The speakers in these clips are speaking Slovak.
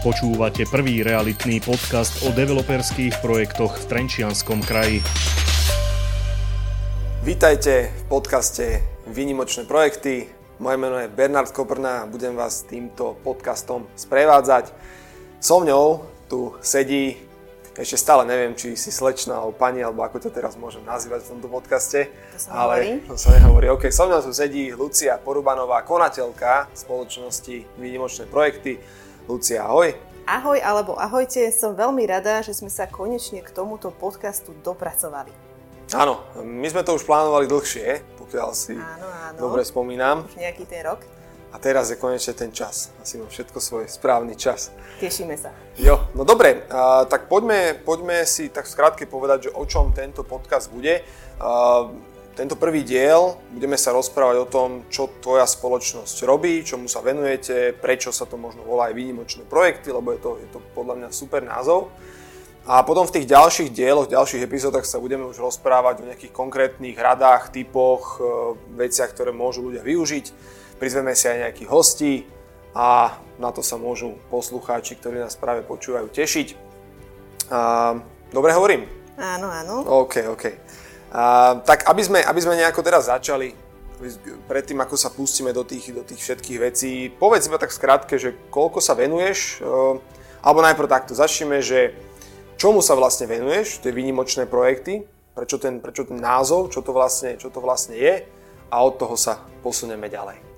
Počúvate prvý realitný podcast o developerských projektoch v Trenčianskom kraji. Vítajte v podcaste Výnimočné projekty. Moje meno je Bernard Koprna a budem vás týmto podcastom sprevádzať. So mňou tu sedí, ešte stále neviem, či si slečna alebo pani, alebo ako ťa teraz môžem nazývať v tomto podcaste. To sa ale hovorí. to sa nehovorí. OK, so mňou tu sedí Lucia Porubanová, konateľka spoločnosti Výnimočné projekty. Lucia, ahoj. Ahoj alebo ahojte, som veľmi rada, že sme sa konečne k tomuto podcastu dopracovali. Áno, my sme to už plánovali dlhšie, pokiaľ si Áno, áno. dobre spomínam. Už nejaký ten rok. A teraz je konečne ten čas. Asi mám všetko svoj správny čas. Tešíme sa. Jo, no dobre, tak poďme, poďme si tak v skratke povedať, že o čom tento podcast bude. Tento prvý diel budeme sa rozprávať o tom, čo tvoja spoločnosť robí, čomu sa venujete, prečo sa to možno volá aj výnimočné projekty, lebo je to, je to podľa mňa super názov. A potom v tých ďalších dieloch, ďalších epizódach sa budeme už rozprávať o nejakých konkrétnych radách, typoch, e, veciach, ktoré môžu ľudia využiť. Prizveme si aj nejakých hostí a na to sa môžu poslucháči, ktorí nás práve počúvajú, tešiť. A, dobre hovorím? Áno, áno. OK, OK. Tak aby sme, aby sme nejako teraz začali, predtým ako sa pustíme do tých, do tých všetkých vecí, povedz iba tak skrátke, že koľko sa venuješ, e, alebo najprv takto, začneme, že čomu sa vlastne venuješ, tie výnimočné projekty, prečo ten, prečo ten názov, čo to, vlastne, čo to vlastne je a od toho sa posunieme ďalej.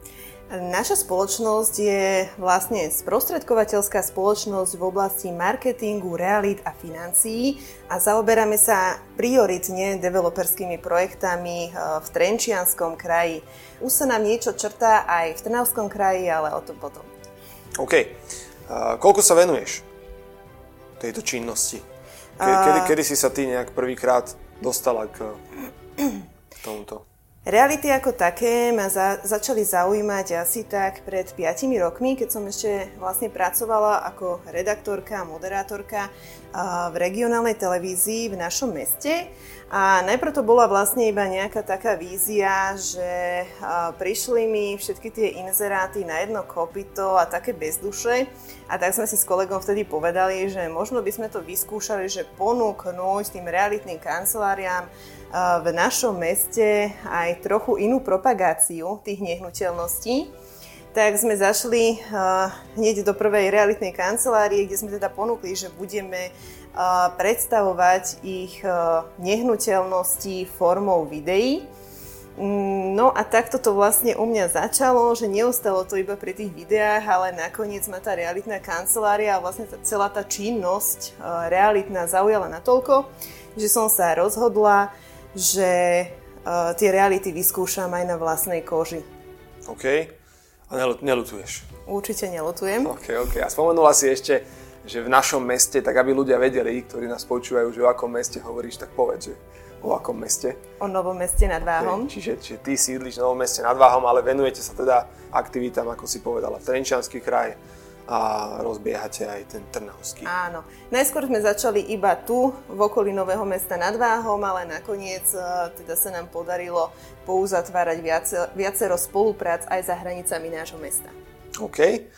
Naša spoločnosť je vlastne sprostredkovateľská spoločnosť v oblasti marketingu, realít a financií a zaoberáme sa prioritne developerskými projektami eh, v Trenčianskom kraji. Už sa nám niečo črtá aj v Trnavskom kraji, ale o tom potom. OK. A koľko sa venuješ tejto činnosti? Ke, kedy, kedy si sa ty nejak prvýkrát dostala k tomuto? Reality ako také ma za, začali zaujímať asi tak pred 5 rokmi, keď som ešte vlastne pracovala ako redaktorka a moderátorka v regionálnej televízii v našom meste. A najprv to bola vlastne iba nejaká taká vízia, že prišli mi všetky tie inzeráty na jedno kopito a také bez duše. A tak sme si s kolegom vtedy povedali, že možno by sme to vyskúšali, že ponúknuť tým realitným kanceláriám v našom meste aj trochu inú propagáciu tých nehnuteľností, tak sme zašli hneď do prvej realitnej kancelárie, kde sme teda ponúkli, že budeme predstavovať ich nehnuteľnosti formou videí. No a takto to vlastne u mňa začalo, že neostalo to iba pri tých videách, ale nakoniec ma tá realitná kancelária a vlastne tá, celá tá činnosť realitná zaujala natoľko, že som sa rozhodla, že uh, tie reality vyskúšam aj na vlastnej koži. OK. A nelutuješ? Určite nelutujem. OK, OK. A spomenula si ešte, že v našom meste, tak aby ľudia vedeli, ktorí nás počúvajú, že o akom meste hovoríš, tak povedz, že o akom meste? O Novom meste nad Váhom. Okay. Čiže, čiže ty sídliš v Novom meste nad Váhom, ale venujete sa teda aktivitám, ako si povedala, v Trenčianský kraj, a rozbiehate aj ten Trnavský. Áno. Najskôr sme začali iba tu, v okolí Nového mesta nad Váhom, ale nakoniec e, teda sa nám podarilo pouzatvárať viacero, viacero spoluprác aj za hranicami nášho mesta. OK.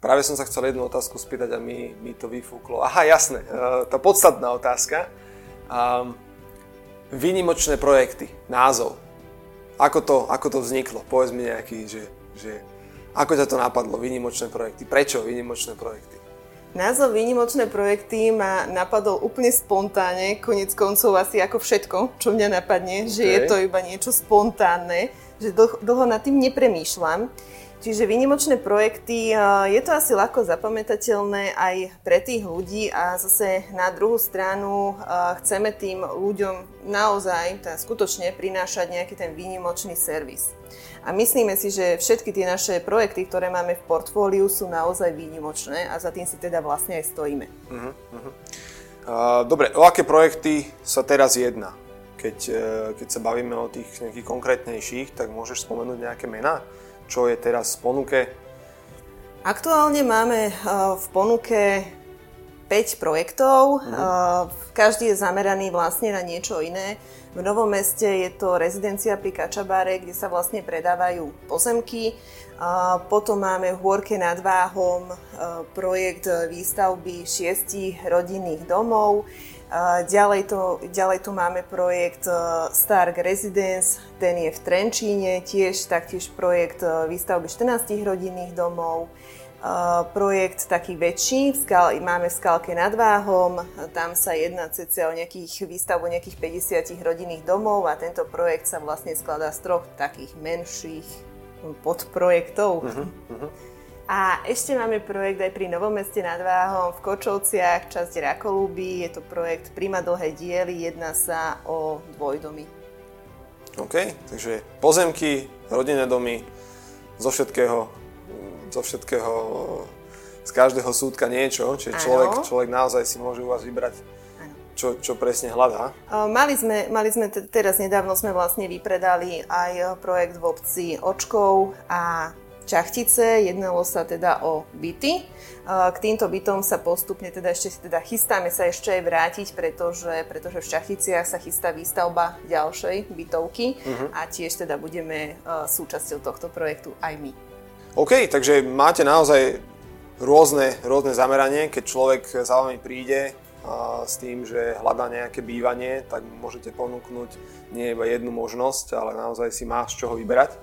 Práve som sa chcel jednu otázku spýtať a mi, mi to vyfúklo. Aha, jasné, e, tá podstatná otázka. Um, výnimočné projekty, názov. Ako to, ako to vzniklo? Povedz mi nejaký, že, že ako ťa to napadlo, výnimočné projekty? Prečo výnimočné projekty? Názov Výnimočné projekty ma napadol úplne spontánne, konec koncov asi ako všetko, čo mňa napadne, okay. že je to iba niečo spontánne, že dlho, dlho nad tým nepremýšľam. Čiže výnimočné projekty, je to asi ľahko zapamätateľné aj pre tých ľudí a zase na druhú stranu chceme tým ľuďom naozaj, tá skutočne prinášať nejaký ten výnimočný servis. A myslíme si, že všetky tie naše projekty, ktoré máme v portfóliu, sú naozaj výnimočné a za tým si teda vlastne aj stojíme. Uh-huh. Uh, dobre, o aké projekty sa teraz jedná? Keď, e, keď sa bavíme o tých nejakých konkrétnejších, tak môžeš spomenúť nejaké mená? Čo je teraz v ponuke? Aktuálne máme eh, v ponuke 5 projektov. Mm-hmm. Každý je zameraný vlastne na niečo iné. V Novom meste je to rezidencia pri Kačabáre, kde sa vlastne predávajú pozemky. Potom máme v Hôrke nad Váhom projekt výstavby šiestich rodinných domov. Ďalej, to, ďalej tu máme projekt Stark Residence, ten je v Trenčíne, tiež taktiež projekt výstavby 14 rodinných domov projekt taký väčší, máme v Skalke nad Váhom, tam sa jedná cca o nejakých výstavbu nejakých 50 rodinných domov a tento projekt sa vlastne skladá z troch takých menších podprojektov. Uh-huh, uh-huh. A ešte máme projekt aj pri Novom meste nad Váhom v Kočovciach, časť Rakolúby. Je to projekt Prima dlhé diely, jedná sa o dvojdomy. OK, takže pozemky, rodinné domy, zo všetkého zo všetkého, z každého súdka niečo, čiže človek, človek naozaj si môže u vás vybrať čo, čo presne hľadá? Mali sme, mali sme teraz nedávno sme vlastne vypredali aj projekt v obci Očkov a Čachtice, jednalo sa teda o byty. K týmto bytom sa postupne teda ešte teda chystáme sa ešte aj vrátiť, pretože, pretože v Čachticiach sa chystá výstavba ďalšej bytovky uh-huh. a tiež teda budeme súčasťou tohto projektu aj my. OK, takže máte naozaj rôzne, rôzne zameranie. Keď človek za vami príde a s tým, že hľadá nejaké bývanie, tak môžete ponúknuť nie iba jednu možnosť, ale naozaj si má z čoho vybrať.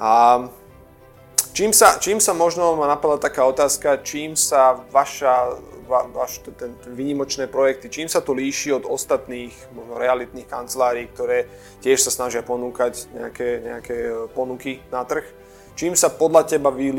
A čím sa, čím sa možno ma napadla taká otázka, čím sa vaša, va, vaš, ten, ten výnimočné projekty, čím sa to líši od ostatných možno realitných kancelárií, ktoré tiež sa snažia ponúkať nejaké, nejaké ponuky na trh? Čím sa podľa teba vy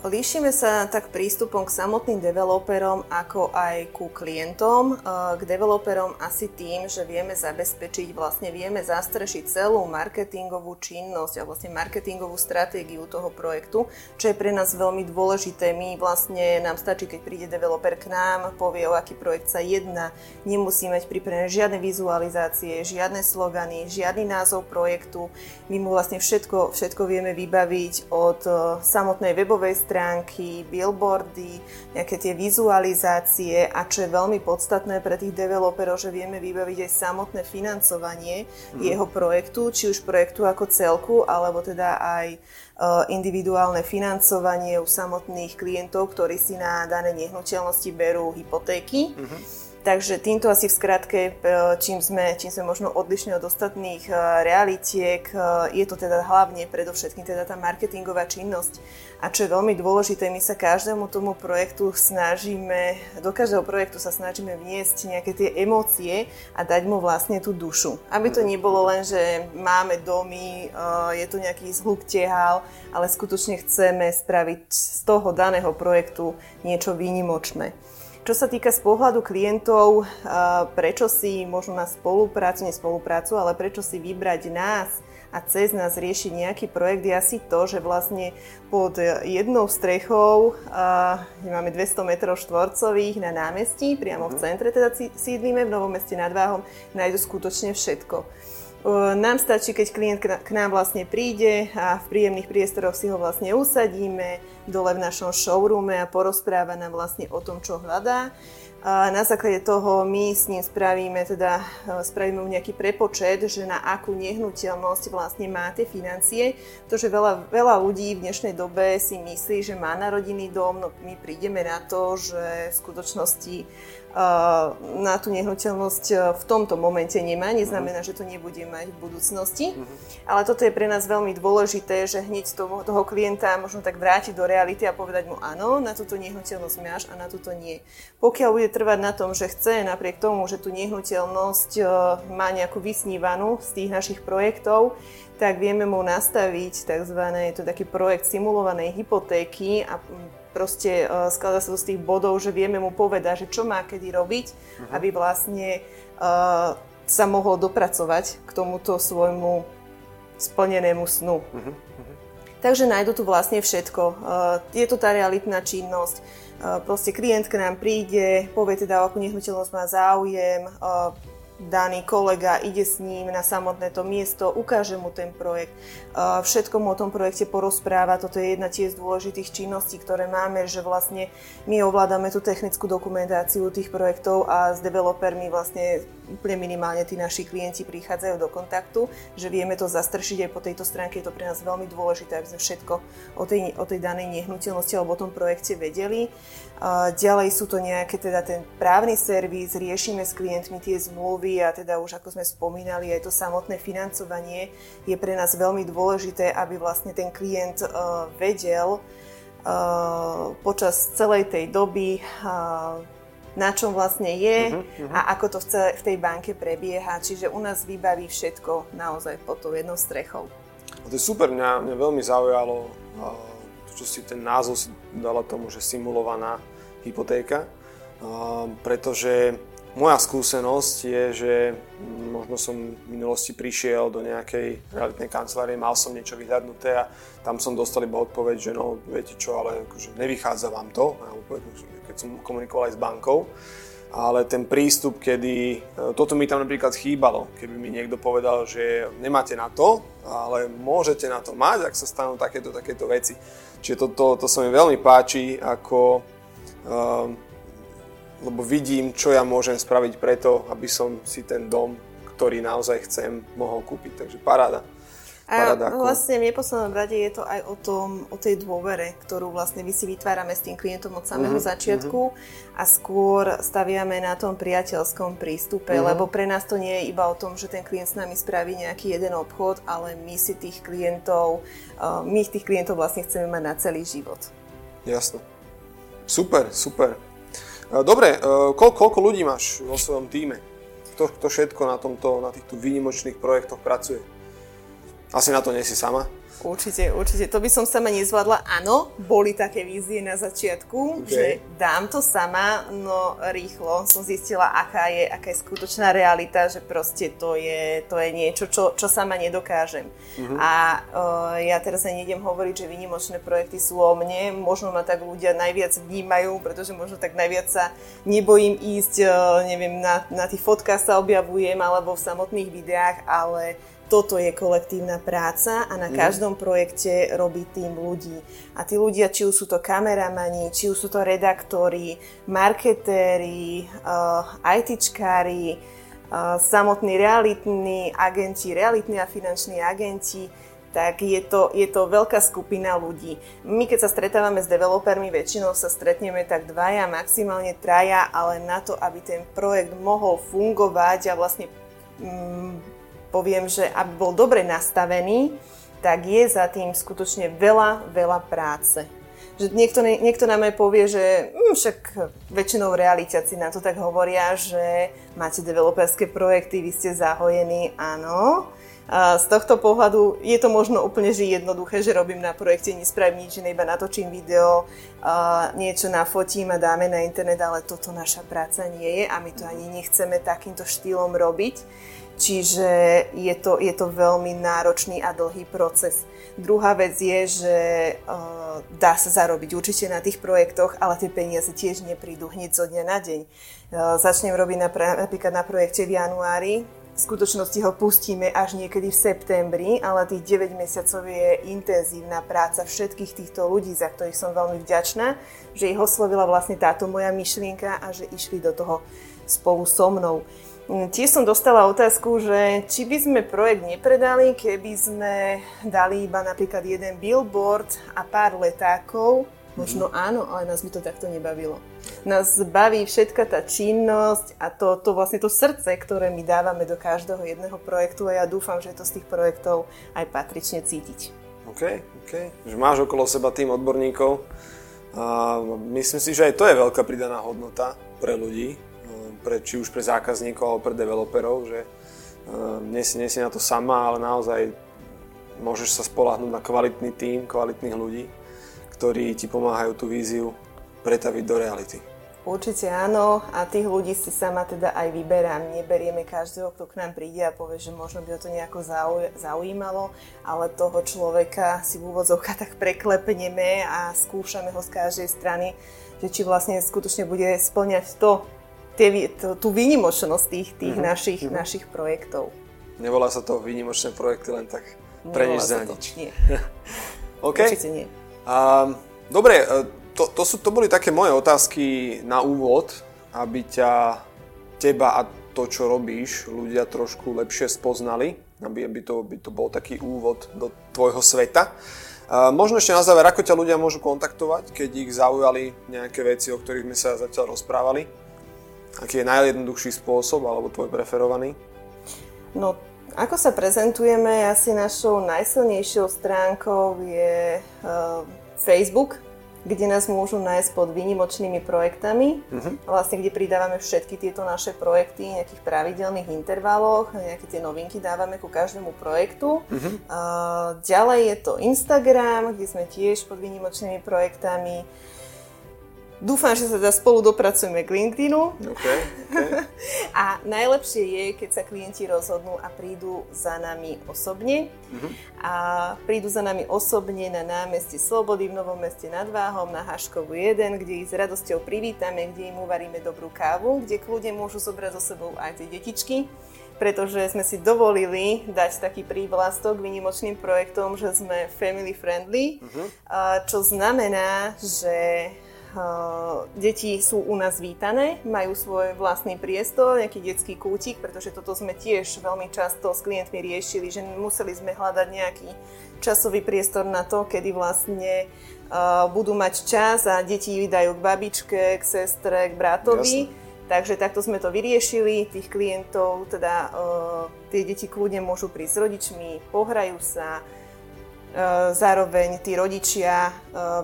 Líšime sa tak prístupom k samotným developerom, ako aj ku klientom. K developerom asi tým, že vieme zabezpečiť, vlastne vieme zastrešiť celú marketingovú činnosť a vlastne marketingovú stratégiu toho projektu, čo je pre nás veľmi dôležité. My vlastne, nám stačí, keď príde developer k nám, povie, o aký projekt sa jedná, nemusí mať pripravené žiadne vizualizácie, žiadne slogany, žiadny názov projektu. My mu vlastne všetko, všetko vieme vybaviť od samotnej samotnej webovej stránky, billboardy, nejaké tie vizualizácie a čo je veľmi podstatné pre tých developerov, že vieme vybaviť aj samotné financovanie mm. jeho projektu, či už projektu ako celku, alebo teda aj e, individuálne financovanie u samotných klientov, ktorí si na dané nehnuteľnosti berú hypotéky. Mm-hmm. Takže týmto asi v skratke, e, čím sme, čím sme možno odlišní od ostatných e, realitiek, e, je to teda hlavne predovšetkým teda tá marketingová činnosť. A čo je veľmi dôležité, my sa každému tomu projektu snažíme, do každého projektu sa snažíme vniesť nejaké tie emócie a dať mu vlastne tú dušu. Aby to nebolo len, že máme domy, je to nejaký zhluk tehal, ale skutočne chceme spraviť z toho daného projektu niečo výnimočné. Čo sa týka z pohľadu klientov, prečo si možno na spoluprácu, nie spoluprácu, ale prečo si vybrať nás a cez nás riešiť nejaký projekt je asi to, že vlastne pod jednou strechou máme 200 m štvorcových na námestí, priamo v mhm. centre teda sídlíme, v Novom meste nad Váhom, nájdu skutočne všetko. Nám stačí, keď klient k nám vlastne príde a v príjemných priestoroch si ho vlastne usadíme dole v našom showroome a porozpráva nám vlastne o tom, čo hľadá. A na základe toho my s ním spravíme, teda e, spravíme mu nejaký prepočet, že na akú nehnuteľnosť vlastne má tie financie. To, že veľa, veľa ľudí v dnešnej dobe si myslí, že má na rodinný dom, no my prídeme na to, že v skutočnosti na tú nehnuteľnosť e, v tomto momente nemá, neznamená, že to nebude mať v budúcnosti. Uh-huh. Ale toto je pre nás veľmi dôležité, že hneď toho, toho klienta možno tak vrátiť do reality a povedať mu áno, na túto nehnuteľnosť máš a na túto nie. Pokiaľ bude trvať na tom, že chce napriek tomu, že tú nehnuteľnosť e, má nejakú vysnívanú z tých našich projektov, tak vieme mu nastaviť tzv. je to taký projekt simulovanej hypotéky a proste uh, skladá sa to z tých bodov, že vieme mu povedať, že čo má kedy robiť, uh-huh. aby vlastne uh, sa mohol dopracovať k tomuto svojmu splnenému snu. Uh-huh. Takže nájdu tu vlastne všetko. Uh, je to tá realitná činnosť. Uh, proste klient k nám príde, povie teda, o akú nehnuteľnosť má záujem, uh, daný kolega ide s ním na samotné to miesto, ukáže mu ten projekt, všetko mu o tom projekte porozpráva. Toto je jedna tiež z dôležitých činností, ktoré máme, že vlastne my ovládame tú technickú dokumentáciu tých projektov a s developermi vlastne úplne minimálne tí naši klienti prichádzajú do kontaktu, že vieme to zastršiť aj po tejto stránke. Je to pre nás veľmi dôležité, aby sme všetko o tej, o tej danej nehnuteľnosti alebo o tom projekte vedeli. Ďalej sú to nejaké teda ten právny servis, riešime s klientmi tie zmluvy a teda už ako sme spomínali, aj to samotné financovanie je pre nás veľmi dôležité, aby vlastne ten klient uh, vedel uh, počas celej tej doby na čom vlastne je uh-huh, uh-huh. a ako to v, celé, v tej banke prebieha. Čiže u nás vybaví všetko naozaj pod tou jednou strechou. A to je super, mňa, mňa veľmi zaujalo čo si ten názov dala tomu, že simulovaná hypotéka, pretože moja skúsenosť je, že možno som v minulosti prišiel do nejakej realitnej kancelárie, mal som niečo vyhľadnuté a tam som dostal iba odpoveď, že no, viete čo, ale akože nevychádza vám to, keď som komunikoval aj s bankou ale ten prístup, kedy, e, toto mi tam napríklad chýbalo, keby mi niekto povedal, že nemáte na to, ale môžete na to mať, ak sa stanú takéto, takéto veci. Čiže to, to, to sa mi veľmi páči, ako, um, lebo vidím, čo ja môžem spraviť preto, aby som si ten dom, ktorý naozaj chcem, mohol kúpiť. Takže paráda. A vlastne v neposlednom rade je to aj o, tom, o tej dôvere, ktorú vlastne my si vytvárame s tým klientom od samého uh-huh, začiatku a skôr staviame na tom priateľskom prístupe, uh-huh. lebo pre nás to nie je iba o tom, že ten klient s nami spraví nejaký jeden obchod, ale my si tých klientov, uh, my tých klientov vlastne chceme mať na celý život. Jasno. Super, super. Uh, dobre, uh, koľko, koľko ľudí máš vo svojom týme? Kto, kto všetko na, tomto, na týchto výnimočných projektoch pracuje? Asi na to nie si sama? Určite, určite. To by som sama nezvládla. Áno, boli také vízie na začiatku, okay. že dám to sama, no rýchlo som zistila, aká je, aká je skutočná realita, že proste to je, to je niečo, čo, čo sama nedokážem. Uh-huh. A uh, ja teraz sa nejdem hovoriť, že vynimočné projekty sú o mne, možno ma tak ľudia najviac vnímajú, pretože možno tak najviac sa nebojím ísť, uh, neviem, na, na tých fotkách sa objavujem alebo v samotných videách, ale toto je kolektívna práca a na mhm. každom projekte robí tým ľudí. A tí ľudia, či už sú to kameramani, či už sú to redaktori, marketéri, uh, ITčkári, uh, samotní realitní agenti, realitní a finanční agenti, tak je to, je to veľká skupina ľudí. My keď sa stretávame s developermi, väčšinou sa stretneme tak dvaja, maximálne traja, ale na to, aby ten projekt mohol fungovať a vlastne mm, poviem, že aby bol dobre nastavený, tak je za tým skutočne veľa, veľa práce. Že niekto, niekto nám aj povie, že hm, však väčšinou realiťaci na to tak hovoria, že máte developerské projekty, vy ste zahojení, áno. A z tohto pohľadu je to možno úplne že jednoduché, že robím na projekte, nespravím nič, iba natočím video, a niečo nafotím a dáme na internet, ale toto naša práca nie je a my to ani nechceme takýmto štýlom robiť. Čiže je to, je to veľmi náročný a dlhý proces. Druhá vec je, že uh, dá sa zarobiť určite na tých projektoch, ale tie peniaze tiež neprídu hneď zo dňa na deň. Uh, začnem robiť na, napríklad na projekte v januári, v skutočnosti ho pustíme až niekedy v septembri, ale tých 9 mesiacov je intenzívna práca všetkých týchto ľudí, za ktorých som veľmi vďačná, že ich oslovila vlastne táto moja myšlienka a že išli do toho spolu so mnou. Tiež som dostala otázku, že či by sme projekt nepredali, keby sme dali iba napríklad jeden billboard a pár letákov. Možno mm. áno, ale nás by to takto nebavilo. Nás baví všetka tá činnosť a to, to vlastne to srdce, ktoré my dávame do každého jedného projektu a ja dúfam, že to z tých projektov aj patrične cítiť. OK, OK. Že máš okolo seba tým odborníkov. A myslím si, že aj to je veľká pridaná hodnota pre ľudí, pre, či už pre zákazníkov alebo pre developerov, že uh, nie, si, nie si na to sama, ale naozaj môžeš sa spolahnúť na kvalitný tím, kvalitných ľudí, ktorí ti pomáhajú tú víziu pretaviť do reality. Určite áno a tých ľudí si sama teda aj vyberám. Neberieme každého, kto k nám príde a povie, že možno by ho to nejako zaujímalo, ale toho človeka si v úvodzovkách tak preklepneme a skúšame ho z každej strany, že či vlastne skutočne bude splňať to, tie, tú výnimočnosť tých, tých mm-hmm. našich, mm-hmm. našich projektov. Nevolá sa to výnimočné projekty len tak pre nič za nič. Nie. OK. Určite nie. Um, dobre, e, to, to, sú, to boli také moje otázky na úvod, aby ťa, teba a to, čo robíš, ľudia trošku lepšie spoznali, aby, aby, to, aby to bol taký úvod do tvojho sveta. Uh, možno ešte na záver, ako ťa ľudia môžu kontaktovať, keď ich zaujali nejaké veci, o ktorých sme sa zatiaľ rozprávali? Aký je najjednoduchší spôsob, alebo tvoj preferovaný? No, ako sa prezentujeme, asi našou najsilnejšou stránkou je uh, Facebook, kde nás môžu nájsť pod výnimočnými projektami, uh-huh. vlastne kde pridávame všetky tieto naše projekty v nejakých pravidelných intervaloch, nejaké tie novinky dávame ku každému projektu. Uh-huh. Uh, ďalej je to Instagram, kde sme tiež pod výnimočnými projektami. Dúfam, že sa teda spolu dopracujeme k LinkedInu. Okay, okay. a najlepšie je, keď sa klienti rozhodnú a prídu za nami osobne. Uh-huh. A prídu za nami osobne na námestí Slobody v Novom meste nad Váhom na Haškovu 1, kde ich s radosťou privítame, kde im uvaríme dobrú kávu, kde kľudne môžu zobrať so sebou aj tie detičky pretože sme si dovolili dať taký prívlastok výnimočným projektom, že sme family friendly, uh-huh. čo znamená, že deti sú u nás vítané, majú svoj vlastný priestor, nejaký detský kútik, pretože toto sme tiež veľmi často s klientmi riešili, že museli sme hľadať nejaký časový priestor na to, kedy vlastne uh, budú mať čas a deti vydajú k babičke, k sestre, k bratovi. Jasne. Takže takto sme to vyriešili, tých klientov, teda uh, tie deti kľudne môžu prísť s rodičmi, pohrajú sa, E, zároveň tí rodičia e,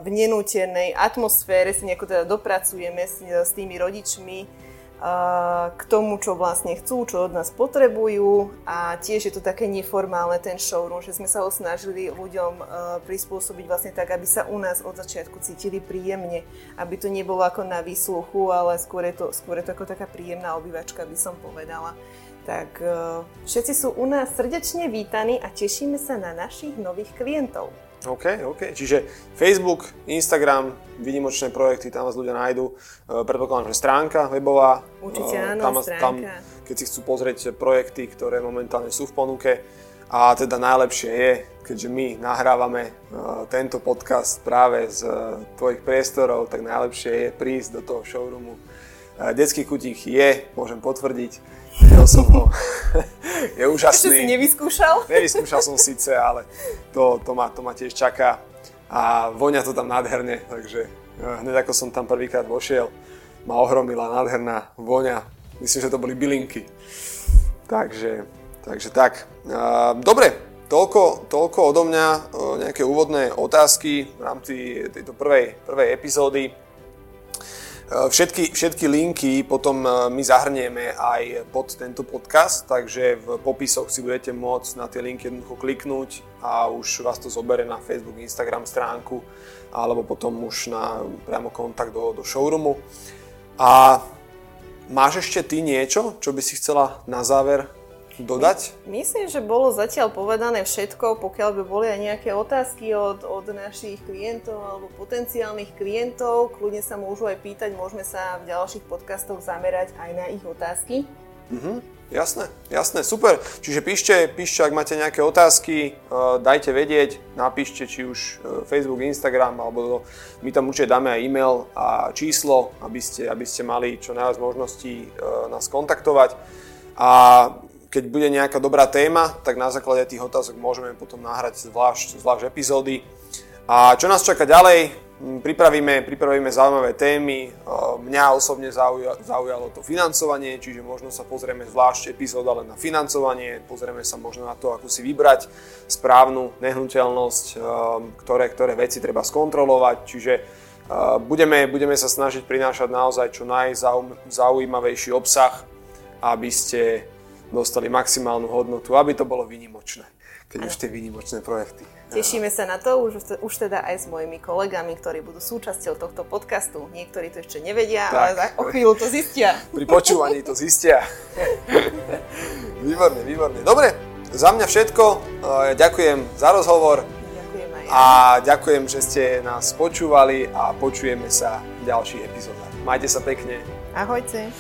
v nenútenej atmosfére si nejako teda dopracujeme s, s tými rodičmi e, k tomu, čo vlastne chcú, čo od nás potrebujú. A tiež je to také neformálne ten showroom, že sme sa ho snažili ľuďom prispôsobiť vlastne tak, aby sa u nás od začiatku cítili príjemne, aby to nebolo ako na výsluchu, ale skôr je to, skôr je to ako taká príjemná obývačka, by som povedala tak e, všetci sú u nás srdečne vítaní a tešíme sa na našich nových klientov. OK, OK. Čiže Facebook, Instagram, výnimočné projekty, tam vás ľudia nájdú. E, predpokladám, že stránka webová. Určite e, áno, tam, stránka. Tam, keď si chcú pozrieť projekty, ktoré momentálne sú v ponuke. A teda najlepšie je, keďže my nahrávame tento podcast práve z tvojich priestorov, tak najlepšie je prísť do toho showroomu. Detský kutík je, môžem potvrdiť, Videl som ho. je úžasný. Ešte si nevyskúšal? Nevyskúšal som síce, ale to, to, ma, to ma tiež čaká. A vonia to tam nádherne, takže eh, hneď ako som tam prvýkrát vošiel, ma ohromila nádherná voňa. Myslím, že to boli bylinky. Takže, takže tak. Dobre, toľko, toľko odo mňa, eh, nejaké úvodné otázky v rámci tejto prvej, prvej epizódy. Eh, všetky, všetky linky potom eh, my zahrnieme aj pod tento podcast, takže v popisoch si budete môcť na tie linky jednoducho kliknúť a už vás to zobere na Facebook, Instagram stránku alebo potom už na priamo kontakt do, do showroomu. A máš ešte ty niečo, čo by si chcela na záver dodať? Myslím, že bolo zatiaľ povedané všetko, pokiaľ by boli aj nejaké otázky od, od našich klientov alebo potenciálnych klientov, kľudne sa môžu aj pýtať, môžeme sa v ďalších podcastoch zamerať aj na ich otázky. Mhm, jasné, jasné, super. Čiže píšte, píšte, ak máte nejaké otázky, uh, dajte vedieť, napíšte či už uh, Facebook, Instagram, alebo my tam určite dáme aj e-mail a číslo, aby ste, aby ste mali čo najviac možností uh, nás kontaktovať. A keď bude nejaká dobrá téma, tak na základe tých otázok môžeme potom nahrať zvlášť, zvlášť epizódy. A čo nás čaká ďalej? Hm, pripravíme, pripravíme zaujímavé témy. Mňa osobne zaujalo to financovanie, čiže možno sa pozrieme zvlášť epizóda len na financovanie, pozrieme sa možno na to, ako si vybrať správnu nehnuteľnosť, ktoré, ktoré veci treba skontrolovať. Čiže budeme, budeme sa snažiť prinášať naozaj čo najzaujímavejší obsah, aby ste dostali maximálnu hodnotu, aby to bolo výnimočné, keď už tie výnimočné projekty. Tešíme sa na to, už, už teda aj s mojimi kolegami, ktorí budú súčasťou tohto podcastu. Niektorí to ešte nevedia, tak. ale o chvíľu to zistia. Pri počúvaní to zistia. výborne, výborne. Dobre, za mňa všetko. Ďakujem za rozhovor. Ďakujem aj ja. A ďakujem, že ste nás počúvali a počujeme sa v ďalších epizódach. Majte sa pekne. Ahojte.